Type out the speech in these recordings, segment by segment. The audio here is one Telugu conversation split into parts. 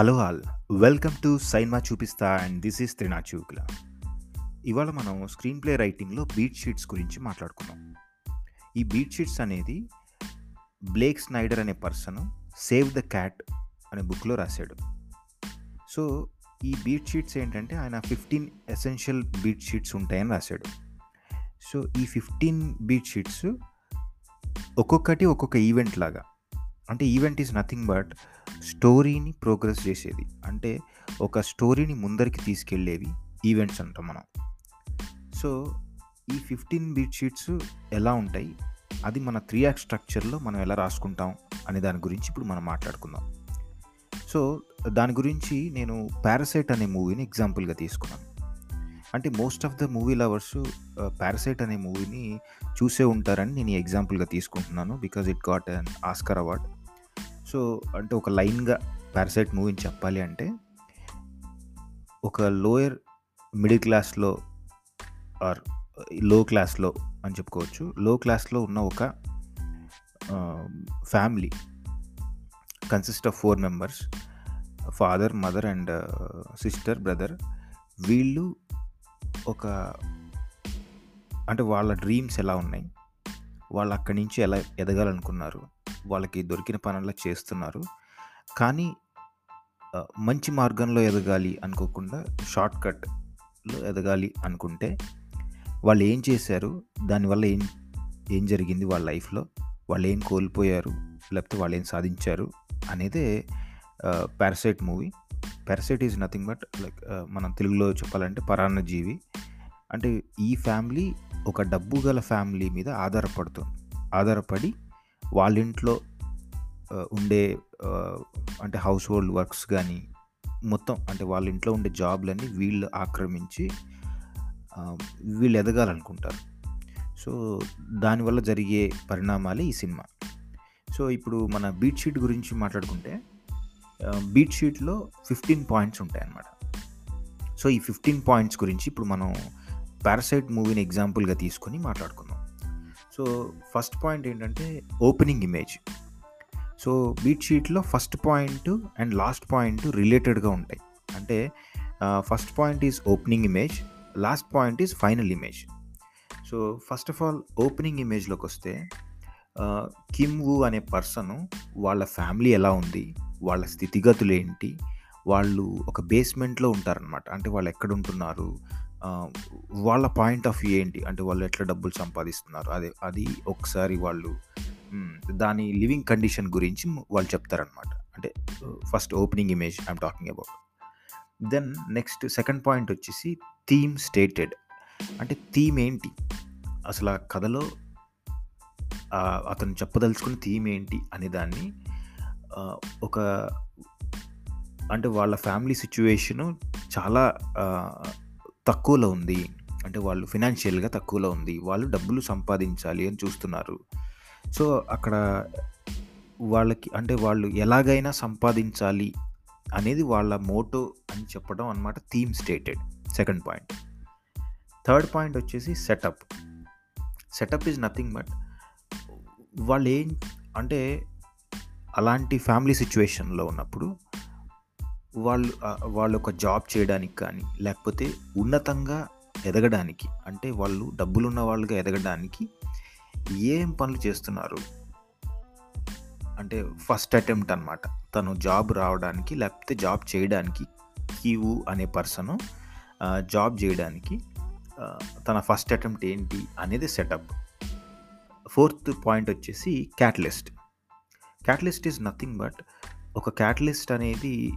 హలో ఆల్ వెల్కమ్ టు సైన్మా చూపిస్తా అండ్ దిస్ ఈస్ త్రినా చూకుల ఇవాళ మనం స్క్రీన్ ప్లే రైటింగ్లో బీట్ షీట్స్ గురించి మాట్లాడుకున్నాం ఈ బీట్ షీట్స్ అనేది బ్లేక్ స్నైడర్ అనే పర్సన్ సేవ్ ద క్యాట్ అనే బుక్లో రాశాడు. సో ఈ బీట్ షీట్స్ ఏంటంటే ఆయన ఫిఫ్టీన్ ఎసెన్షియల్ బీట్ షీట్స్ ఉంటాయని రాశాడు. సో ఈ ఫిఫ్టీన్ బీట్ షీట్స్ ఒక్కొక్కటి ఒక్కొక్క ఈవెంట్ లాగా అంటే ఈవెంట్ ఈజ్ నథింగ్ బట్ స్టోరీని ప్రోగ్రెస్ చేసేది. అంటే ఒక స్టోరీని ముందరికి తీసుకెళ్ళేవి ఈవెంట్స్ అంటాం మనం. సో ఈ ఫిఫ్టీన్ బీట్ షీట్స్ ఎలా ఉంటాయి? అది మన త్రీ యాక్ట్ స్ట్రక్చర్లో మనం ఎలా రాసుకుంటాం? అనే దాని గురించి ఇప్పుడు మనం మాట్లాడుకుందాం. సో దాని గురించి నేను పారసైట్ అనే మూవీని ఎగ్జాంపుల్గా తీసుకున్నాను. అంటే most of the movie lovers Parasite అనే మూవీని చూసే ఉంటారని నేను ఎగ్జాంపుల్గా తీసుకుంటున్నాను. Because it got an Oscar award. So అంటే ఒక లైన్గా పారాసైట్ మూవీని చెప్పాలి అంటే ఒక లోయర్ మిడిల్ క్లాస్లో ఆర్లో క్లాస్లో అని చెప్పుకోవచ్చు. లో క్లాస్లో ఉన్న ఒక family consist of four members father mother and sister brother. వీళ్ళు ఒక అంటే వాళ్ళ డ్రీమ్స్ ఎలా ఉన్నాయి? వాళ్ళు అక్కడి నుంచి ఎలా ఎదగాలనుకున్నారు? వాళ్ళకి దొరికిన పనుల్లో చేస్తున్నారు. కానీ మంచి మార్గంలో ఎదగాలి అనుకోకుండా షార్ట్ కట్లో ఎదగాలి అనుకుంటే వాళ్ళు ఏం చేశారు? దానివల్ల ఏం ఏం జరిగింది వాళ్ళ లైఫ్లో? వాళ్ళు ఏం కోల్పోయారు? లేకపోతే వాళ్ళు ఏం సాధించారు? అనేదే Parasite movie. Parasite is nothing but like మనం తెలుగులో చెప్పాలంటే పరాన్నజీవి. అంటే ఈ ఫ్యామిలీ ఒక డబ్బు గల ఫ్యామిలీ మీద ఆధారపడుతుంది. ఆధారపడి వాళ్ళ ఇంట్లో ఉండే అంటే హౌస్ హోల్డ్ వర్క్స్ కానీ మొత్తం అంటే వాళ్ళ ఇంట్లో ఉండే జాబ్లన్నీ వీళ్ళు ఆక్రమించి వీళ్ళు ఎదగాలనుకుంటారు. సో దానివల్ల జరిగే పరిణామాలే ఈ సినిమా. సో ఇప్పుడు మన బీట్ షీట్ గురించి మాట్లాడుకుంటే బీట్ షీట్లో ఫిఫ్టీన్ పాయింట్స్ ఉంటాయి అన్నమాట సో ఈ ఫిఫ్టీన్ పాయింట్స్ గురించి ఇప్పుడు మనం పారాసైట్ మూవీని ఎగ్జాంపుల్గా తీసుకొని మాట్లాడుకుందాం. సో ఫస్ట్ పాయింట్ ఏంటంటే ఓపెనింగ్ ఇమేజ్. సో బీట్ షీట్లో first point and last point రిలేటెడ్గా ఉంటాయి. అంటే first point is opening image last point is final image. So first of all opening ఇమేజ్లోకి వస్తే కిమ్ వు అనే పర్సన్ వాళ్ళ ఫ్యామిలీ ఎలా ఉంది వాళ్ళ స్థితిగతులు ఏంటి వాళ్ళు ఒక బేస్మెంట్లో ఉంటారనమాట అంటే వాళ్ళు ఎక్కడ ఉంటున్నారు వాళ్ళ పాయింట్ ఆఫ్ వ్యూ ఏంటి? అంటే వాళ్ళు ఎట్లా డబ్బులు సంపాదిస్తున్నారు? అదే అది ఒకసారి వాళ్ళు దాని లివింగ్ కండిషన్ గురించి వాళ్ళు చెప్తారనమాట అంటే first opening image I'm talking about. Then next second point వచ్చేసి థీమ్ స్టేటెడ్. అంటే థీమ్ ఏంటి? అసలు ఆ కథలో అతను చెప్పదలుచుకున్న థీమ్ ఏంటి అనే దాన్ని ఒక అంటే వాళ్ళ ఫ్యామిలీ సిచ్యువేషను చాలా తక్కువలో ఉంది. అంటే వాళ్ళు ఫినాన్షియల్గా తక్కువలో ఉంది. వాళ్ళు డబ్బులు సంపాదించాలి అని చూస్తున్నారు. సో అక్కడ వాళ్ళకి అంటే వాళ్ళు ఎలాగైనా సంపాదించాలి అనేది వాళ్ళ మోటో అని చెప్పడం అనమాట theme stated. Second point. Third point వచ్చేసి setup. Setup is nothing but వాళ్ళు ఏం అంటే అలాంటి ఫ్యామిలీ సిచ్యువేషన్లో ఉన్నప్పుడు వాళ్ళు వాళ్ళు ఒక జాబ్ చేయడానికి కానీ లేకపోతే ఉన్నతంగా ఎదగడానికి అంటే వాళ్ళు డబ్బులున్న వాళ్ళుగా ఎదగడానికి ఏం పనులు చేస్తున్నారు? అంటే ఫస్ట్ అటెంప్ట్ అనమాట తను జాబ్ రావడానికి లేకపోతే జాబ్ చేయడానికి కీవు అనే పర్సను జాబ్ చేయడానికి తన ఫస్ట్ అటెంప్ట్ ఏంటి అనేది సెటప్. ఫోర్త్ పాయింట్ వచ్చేసి catalyst. Catalyst is nothing but ఒక క్యాటలిస్ట్ అనేది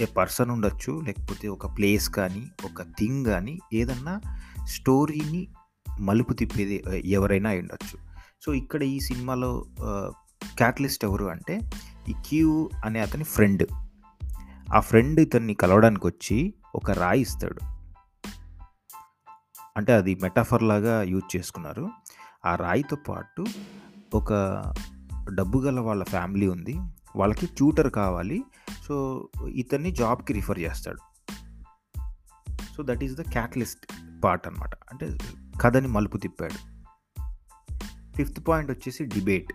ఏ పర్సన్ ఉండొచ్చు లేకపోతే ఒక ప్లేస్ కానీ ఒక థింగ్ కానీ ఏదన్నా స్టోరీని మలుపు తిప్పేది ఎవరైనా ఉండొచ్చు. సో ఇక్కడ ఈ సినిమాలో క్యాటలిస్ట్ ఎవరు అంటే ఈ క్యూ అనే అతని ఫ్రెండ్. ఆ ఫ్రెండ్ ఇతన్ని కలవడానికి వచ్చి ఒక రాయి ఇస్తాడు. అంటే అది మెటాఫర్ లాగా యూజ్ చేసుకున్నారు. ఆ రాయితో పాటు ఒక డబ్బు గల వాళ్ళ ఫ్యామిలీ ఉంది. వాళ్ళకి ట్యూటర్ కావాలి. సో ఇతన్ని జాబ్కి రిఫర్ చేస్తాడు. So that is the catalyst part అనమాట అంటే కథని మలుపు తిప్పాడు. ఫిఫ్త్ పాయింట్ వచ్చేసి debate.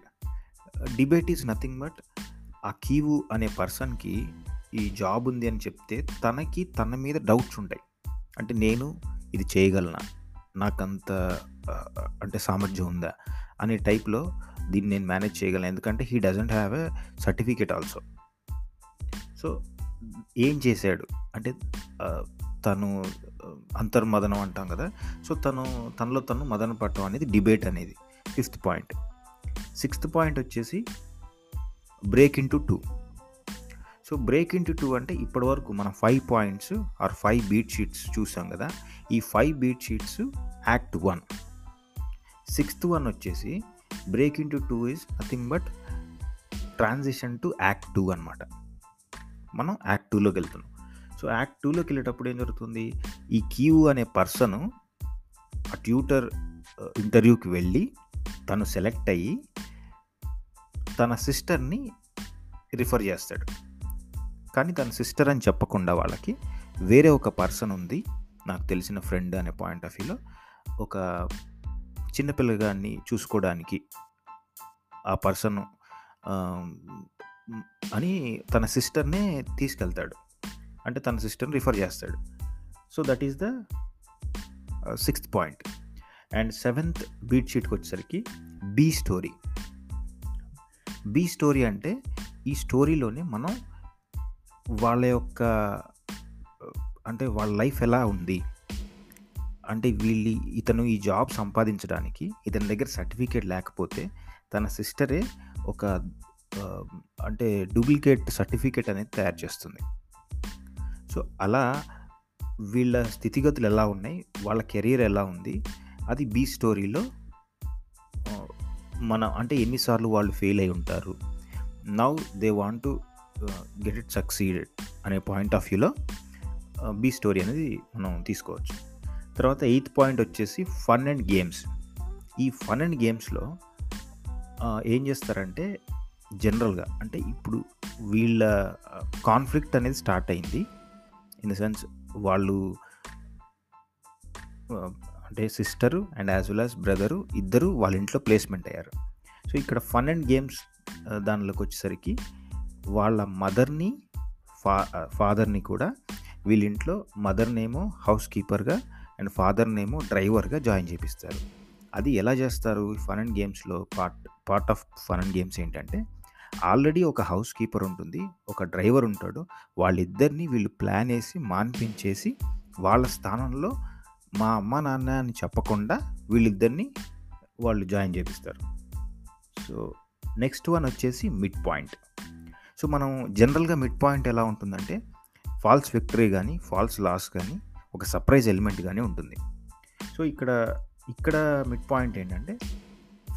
Debate is nothing but ఆ కీవు అనే పర్సన్కి ఈ జాబ్ ఉంది అని చెప్తే తనకి తన మీద డౌట్స్ ఉంటాయి. అంటే నేను ఇది చేయగలనా? నాకంత అంటే సామర్థ్యం ఉందా? అనే టైప్లో దీన్ని నేను మేనేజ్ చేయగలను. ఎందుకంటే he doesn't have a certificate also. So ఏం చేశాడు? అంటే తను అంతర్మదనం అంటాం కదా. సో తను తనలో తను మదన పట్టడం అనేది డిబేట్ అనేది ఫిఫ్త్ పాయింట్. సిక్స్త్ పాయింట్ వచ్చేసి break into two. So break into two అంటే ఇప్పటివరకు మనం five points or five beat sheets చూసాం కదా. ఈ five beat sheets act one. Sixth one వచ్చేసి break into two is nothing but transition to act two అనమాట మనం యాక్ట్ టూలోకి వెళ్తున్నాం. సో యాక్ట్ టూలోకి వెళ్ళేటప్పుడు ఏం జరుగుతుంది? ఈ క్యూ అనే పర్సన్ ఆ ట్యూటర్ ఇంటర్వ్యూకి వెళ్ళి తను సెలెక్ట్ అయ్యి తన సిస్టర్ని రిఫర్ చేస్తాడు. కానీ తన సిస్టర్ అని చెప్పకుండా వాళ్ళకి వేరే ఒక పర్సన్ ఉంది. నాకు తెలిసిన ఫ్రెండ్ అనే పాయింట్ ఆఫ్ వ్యూలో ఒక చిన్నపిల్లగాన్ని చూసుకోవడానికి ఆ పర్సన్ అని తన సిస్టర్నే తీసుకెళ్తాడు. అంటే తన సిస్టర్ని రిఫర్ చేస్తాడు. So that is the sixth point. And seventh beat షీట్కి వచ్చేసరికి బీ స్టోరీ. బీ స్టోరీ అంటే ఈ స్టోరీలోనే మనం వాళ్ళ యొక్క అంటే వాళ్ళ లైఫ్ ఎలా ఉంది? అంటే వీళ్ళు ఇతను ఈ జాబ్ సంపాదించడానికి ఇతని దగ్గర సర్టిఫికేట్ లేకపోతే తన సిస్టరే ఒక అంటే డూప్లికేట్ సర్టిఫికేట్ అనేది తయారు చేస్తుంది. సో అలా వీళ్ళ స్థితిగతులు ఎలా ఉన్నాయి? వాళ్ళ కెరీర్ ఎలా ఉంది? అది బీ స్టోరీలో మన అంటే ఎన్నిసార్లు వాళ్ళు ఫెయిల్ అయి ఉంటారు. Now they want to get it succeeded అనే పాయింట్ ఆఫ్ వ్యూలో బీ స్టోరీ అనేది మనం తీసుకోవచ్చు. తర్వాత ఎయిత్ పాయింట్ వచ్చేసి ఫన్ అండ్ గేమ్స్. ఈ ఫన్ అండ్ గేమ్స్లో ఏం చేస్తారంటే జనరల్గా అంటే ఇప్పుడు వీళ్ళ కాన్ఫ్లిక్ట్ అనేది స్టార్ట్ అయింది. ఇన్ ద సెన్స్ వాళ్ళు అంటే sister and as well as brother ఇద్దరు వాళ్ళ ఇంట్లో ప్లేస్మెంట్ అయ్యారు. సో ఇక్కడ ఫన్ అండ్ గేమ్స్ దానిలోకి వచ్చేసరికి వాళ్ళ మదర్ని ఫా ఫాదర్ని కూడా వీళ్ళింట్లో మదర్నేమో హౌస్ కీపర్గా అండ్ ఫాదర్నేమో డ్రైవర్గా జాయిన్ చేపిస్తారు. అది ఎలా చేస్తారు ఫన్ అండ్ గేమ్స్లో part part of fun and games ఏంటంటే ఆల్రెడీ ఒక హౌస్ కీపర్ ఉంటుంది. ఒక డ్రైవర్ ఉంటాడు. వాళ్ళిద్దరిని వీళ్ళు ప్లాన్ వేసి మాన్పించేసి వాళ్ళ స్థానంలో మా అమ్మ నాన్న అని చెప్పకుండా వీళ్ళిద్దరిని వాళ్ళు జాయిన్ చేపిస్తారు. సో నెక్స్ట్ వన్ వచ్చేసి మిడ్ పాయింట్. సో మనం జనరల్గా మిడ్ పాయింట్ ఎలా ఉంటుందంటే ఫాల్స్ విక్టరీ కానీ ఫాల్స్ లాస్ కానీ ఒక సర్ప్రైజ్ ఎలిమెంట్ కానీ ఉంటుంది. సో ఇక్కడ ఇక్కడ మిడ్ పాయింట్ ఏంటంటే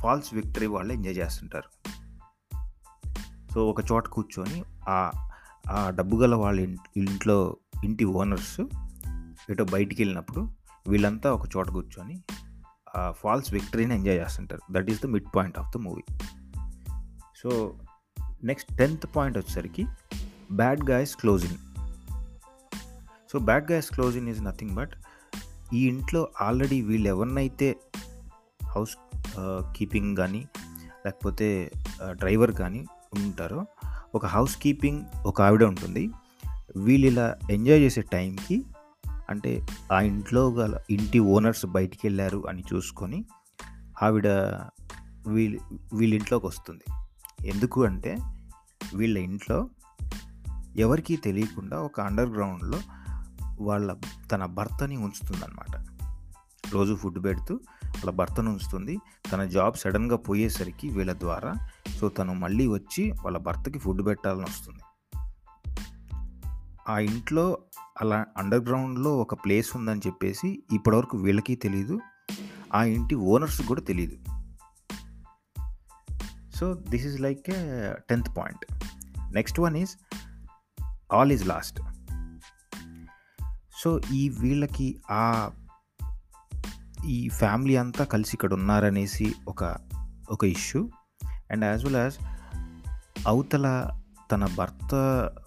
ఫాల్స్ విక్టరీ వాళ్ళు ఎంజాయ్ చేస్తుంటారు. సో ఒక చోట కూర్చొని ఆ ఆ డబ్బు గల వాళ్ళ ఇంట్లో ఇంటి ఓనర్స్ ఎటో బయటికి వెళ్ళినప్పుడు వీళ్ళంతా ఒక చోట కూర్చొని ఆ ఫాల్స్ విక్టరీని ఎంజాయ్ చేస్తుంటారు. That is the mid point of the movie. So next tenth point వచ్చేసరికి bad guys closing. So bad guys closing is nothing but ఈ ఇంట్లో ఆల్రెడీ వీళ్ళు ఎవరినైతే హౌస్ కీపింగ్ కానీ లేకపోతే డ్రైవర్ కానీ ఉంటారో ఒక హౌస్ కీపింగ్ ఒక ఆవిడ ఉంటుంది. వీళ్ళు ఇలా ఎంజాయ్ చేసే టైంకి అంటే ఆ ఇంట్లో గల ఇంటి ఓనర్స్ బయటికి వెళ్ళారు అని చూసుకొని ఆవిడ వీళ్ళ వీళ్ళింట్లోకి వస్తుంది. ఎందుకు అంటే వీళ్ళ ఇంట్లో ఎవరికీ తెలియకుండా ఒక అండర్ గ్రౌండ్లో వాళ్ళ తన భర్తని ఉంచుతుందన్నమాట. రోజు ఫుడ్ పెడుతూ వాళ్ళ భర్తను ఉంచుతుంది. తన జాబ్ సడన్గా పోయేసరికి వీళ్ళ ద్వారా సో తను మళ్ళీ వచ్చి వాళ్ళ భర్తకి ఫుడ్ పెట్టాలని వస్తుంది. ఆ ఇంట్లో అలా అండర్ గ్రౌండ్లో ఒక ప్లేస్ ఉందని చెప్పేసి ఇప్పటివరకు వీళ్ళకి తెలియదు ఆ ఇంటి ఓనర్స్ కూడా తెలియదు so this is like a tenth point. Next one is all is lost. So ఈ వీళ్ళకి ఆ ఈ ఫ్యామిలీ అంతా కలిసి ఇక్కడ ఉన్నారనేసి ఒక ఒక issue. And as well as అవతల తన భర్త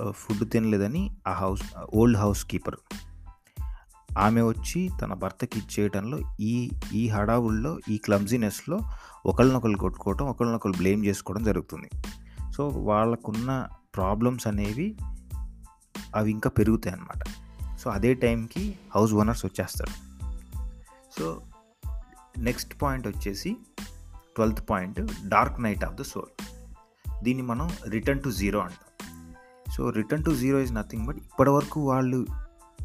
ఫుడ్ తినలేదని ఆ హౌస్ ఓల్డ్ హౌస్ కీపర్. ఆమె వచ్చి తన భర్తకి ఇచ్చేయడంలో ఈ ఈ హడావుల్లో ఈ క్లమ్జీనెస్లో ఒకళ్ళనొకళ్ళు కొట్టుకోవటం ఒకళ్ళనొకళ్ళు బ్లేమ్ చేసుకోవడం జరుగుతుంది. సో వాళ్ళకున్న ప్రాబ్లమ్స్ అనేవి అవి ఇంకా పెరుగుతాయి అన్నమాట సో అదే టైంకి హౌస్ ఓనర్స్ వచ్చేస్తారు. సో నెక్స్ట్ పాయింట్ వచ్చేసి twelfth point dark night of the soul. దీన్ని మనం రిటర్న్ టు జీరో అంటాం. So return to zero is nothing but ఇప్పటివరకు వాళ్ళు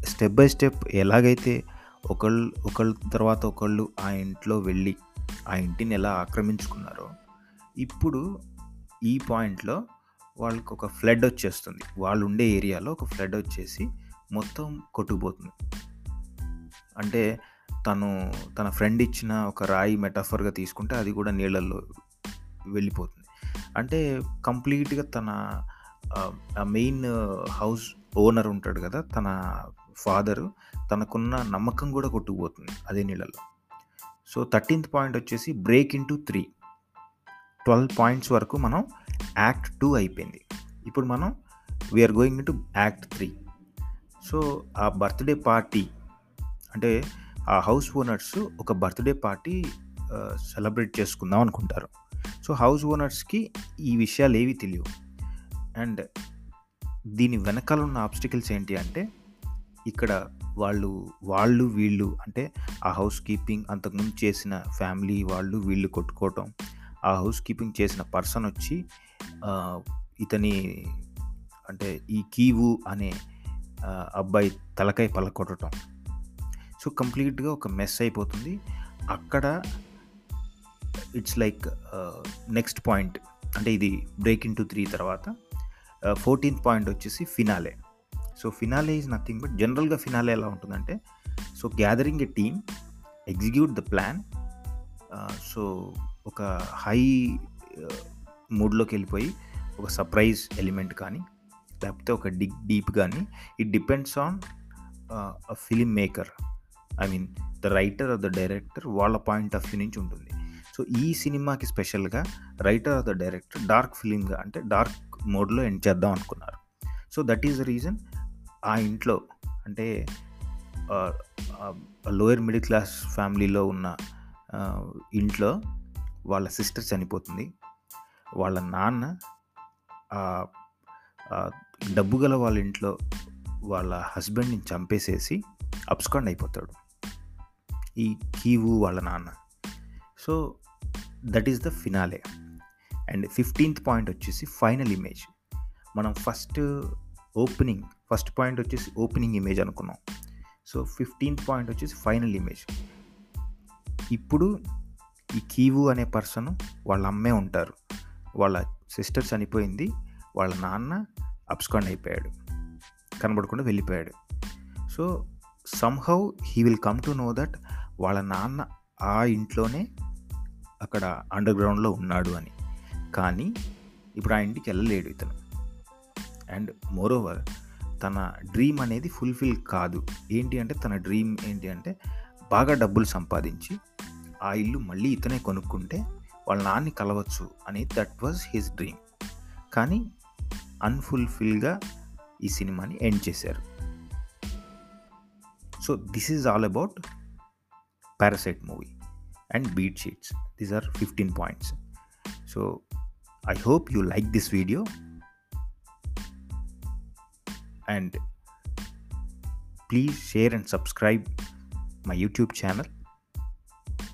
స్టెప్ బై స్టెప్ ఎలాగైతే ఒకళ్ళు ఒకళ్ళ తర్వాత ఒకళ్ళు ఆ ఇంట్లో వెళ్ళి ఆ ఇంటిని ఎలా ఆక్రమించుకున్నారో ఇప్పుడు ఈ పాయింట్లో వాళ్ళకి ఒక ఫ్లడ్ వచ్చేస్తుంది. వాళ్ళు ఉండే ఏరియాలో ఒక ఫ్లడ్ వచ్చేసి మొత్తం కొట్టుకుపోతుంది. అంటే తను తన ఫ్రెండ్ ఇచ్చిన ఒక రాయి మెటాఫర్గా తీసుకుంటే అది కూడా నీళ్ళల్లో వెళ్ళిపోతుంది. అంటే కంప్లీట్గా తన మెయిన్ హౌస్ ఓనర్ ఉంటాడు కదా తన ఫాదరు తనకున్న నమ్మకం కూడా కొట్టుకుపోతుంది అదే నీళ్ళల్లో. సో థర్టీన్త్ పాయింట్ వచ్చేసి break in three twelve points వరకు మనం యాక్ట్ టూ అయిపోయింది. ఇప్పుడు మనం we are going to act three so ఆ బర్త్డే పార్టీ అంటే ఆ హౌస్ ఓనర్స్ ఒక బర్త్డే పార్టీ సెలబ్రేట్ చేసుకుందాం అనుకుంటారు. సో హౌస్ ఓనర్స్కి ఈ విషయాలు ఏవి తెలియవు. అండ్ దీని వెనకాల ఉన్న ఆబ్స్టికల్స్ ఏంటి అంటే ఇక్కడ వాళ్ళు వాళ్ళు వీళ్ళు అంటే ఆ హౌస్ కీపింగ్ అంతకుముందు చేసిన ఫ్యామిలీ వాళ్ళు వీళ్ళు కొట్టుకోవటం ఆ హౌస్ కీపింగ్ చేసిన పర్సన్ వచ్చి ఇతని అంటే ఈ కీవు అనే అబ్బాయి తలకాయ పలకొట్టడం సో కంప్లీట్గా ఒక మెస్ అయిపోతుంది. అక్కడ ఇట్స్ లైక్ నెక్స్ట్ పాయింట్ అంటే ఇది బ్రేక్ ఇన్ టు త్రీ తర్వాత ఫోర్టీన్త్ పాయింట్ వచ్చేసి finale. So finale is nothing but జనరల్గా ఫినాలే ఎలా ఉంటుందంటే so gathering a team execute the plan so ఒక హై మూడ్లోకి వెళ్ళిపోయి ఒక సర్ప్రైజ్ ఎలిమెంట్ కానీ లేకపోతే ఒక డిగ్ డీప్ కానీ it depends on film maker. I mean the writer of the director వాళ్ళ పాయింట్ ఆఫ్ వ్యూ నుంచి ఉంటుంది. సో ఈ సినిమాకి స్పెషల్గా writer of the director dark ఫిలింగా అంటే డార్క్ మోడ్లో ఎండ్ చేద్దాం అనుకున్నారు. So that is the reason ఆ ఇంట్లో అంటే లోయర్ మిడిల్ క్లాస్ ఫ్యామిలీలో ఉన్న ఇంట్లో వాళ్ళ సిస్టర్ చనిపోతుంది. వాళ్ళ నాన్న డబ్బు గల వాళ్ళ ఇంట్లో వాళ్ళ హస్బెండ్ని చంపేసేసి అప్స్కాండ్ అయిపోతాడు. ఈ కీవు వాళ్ళ నాన్న. So that is the finale and fifteenth point వచ్చేసి ఫైనల్ ఇమేజ్ మనం ఫస్ట్ ఓపెనింగ్ ఫస్ట్ పాయింట్ వచ్చేసి ఓపెనింగ్ ఇమేజ్ అనుకున్నాం. సో ఫిఫ్టీన్త్ పాయింట్ వచ్చేసి ఫైనల్ ఇమేజ్ ఇప్పుడు ఈ కీవు అనే పర్సన్ వాళ్ళ అమ్మే ఉంటారు. వాళ్ళ సిస్టర్ చనిపోయింది. వాళ్ళ నాన్న అప్స్కాండ్ అయిపోయాడు. కనబడకుండా వెళ్ళిపోయాడు. So somehow he will come to know that వాళ్ళ నాన్న ఆ ఇంట్లోనే అక్కడ అండర్ గ్రౌండ్లో ఉన్నాడు అని. కానీ ఇప్పుడు ఆ ఇంటికి వెళ్ళలేడు ఇతను. అండ్ మోరోవర్ తన డ్రీమ్ అనేది ఫుల్ఫిల్ కాదు. ఏంటి అంటే తన డ్రీమ్ ఏంటి అంటే బాగా డబ్బులు సంపాదించి ఆ ఇల్లు మళ్ళీ ఇతనే కొనుక్కుంటే వాళ్ళ నాన్ని కలవచ్చు అని దట్ వాజ్ హిస్ డ్రీమ్ కానీ అన్ఫుల్ఫిల్గా ఈ సినిమాని ఎండ్ చేశారు. So this is all about Parasite movie and Beat Sheets. These are 15 points. So I hope you like this video and please share and subscribe my YouTube channel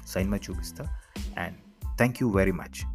Sainma Chubista and thank you very much.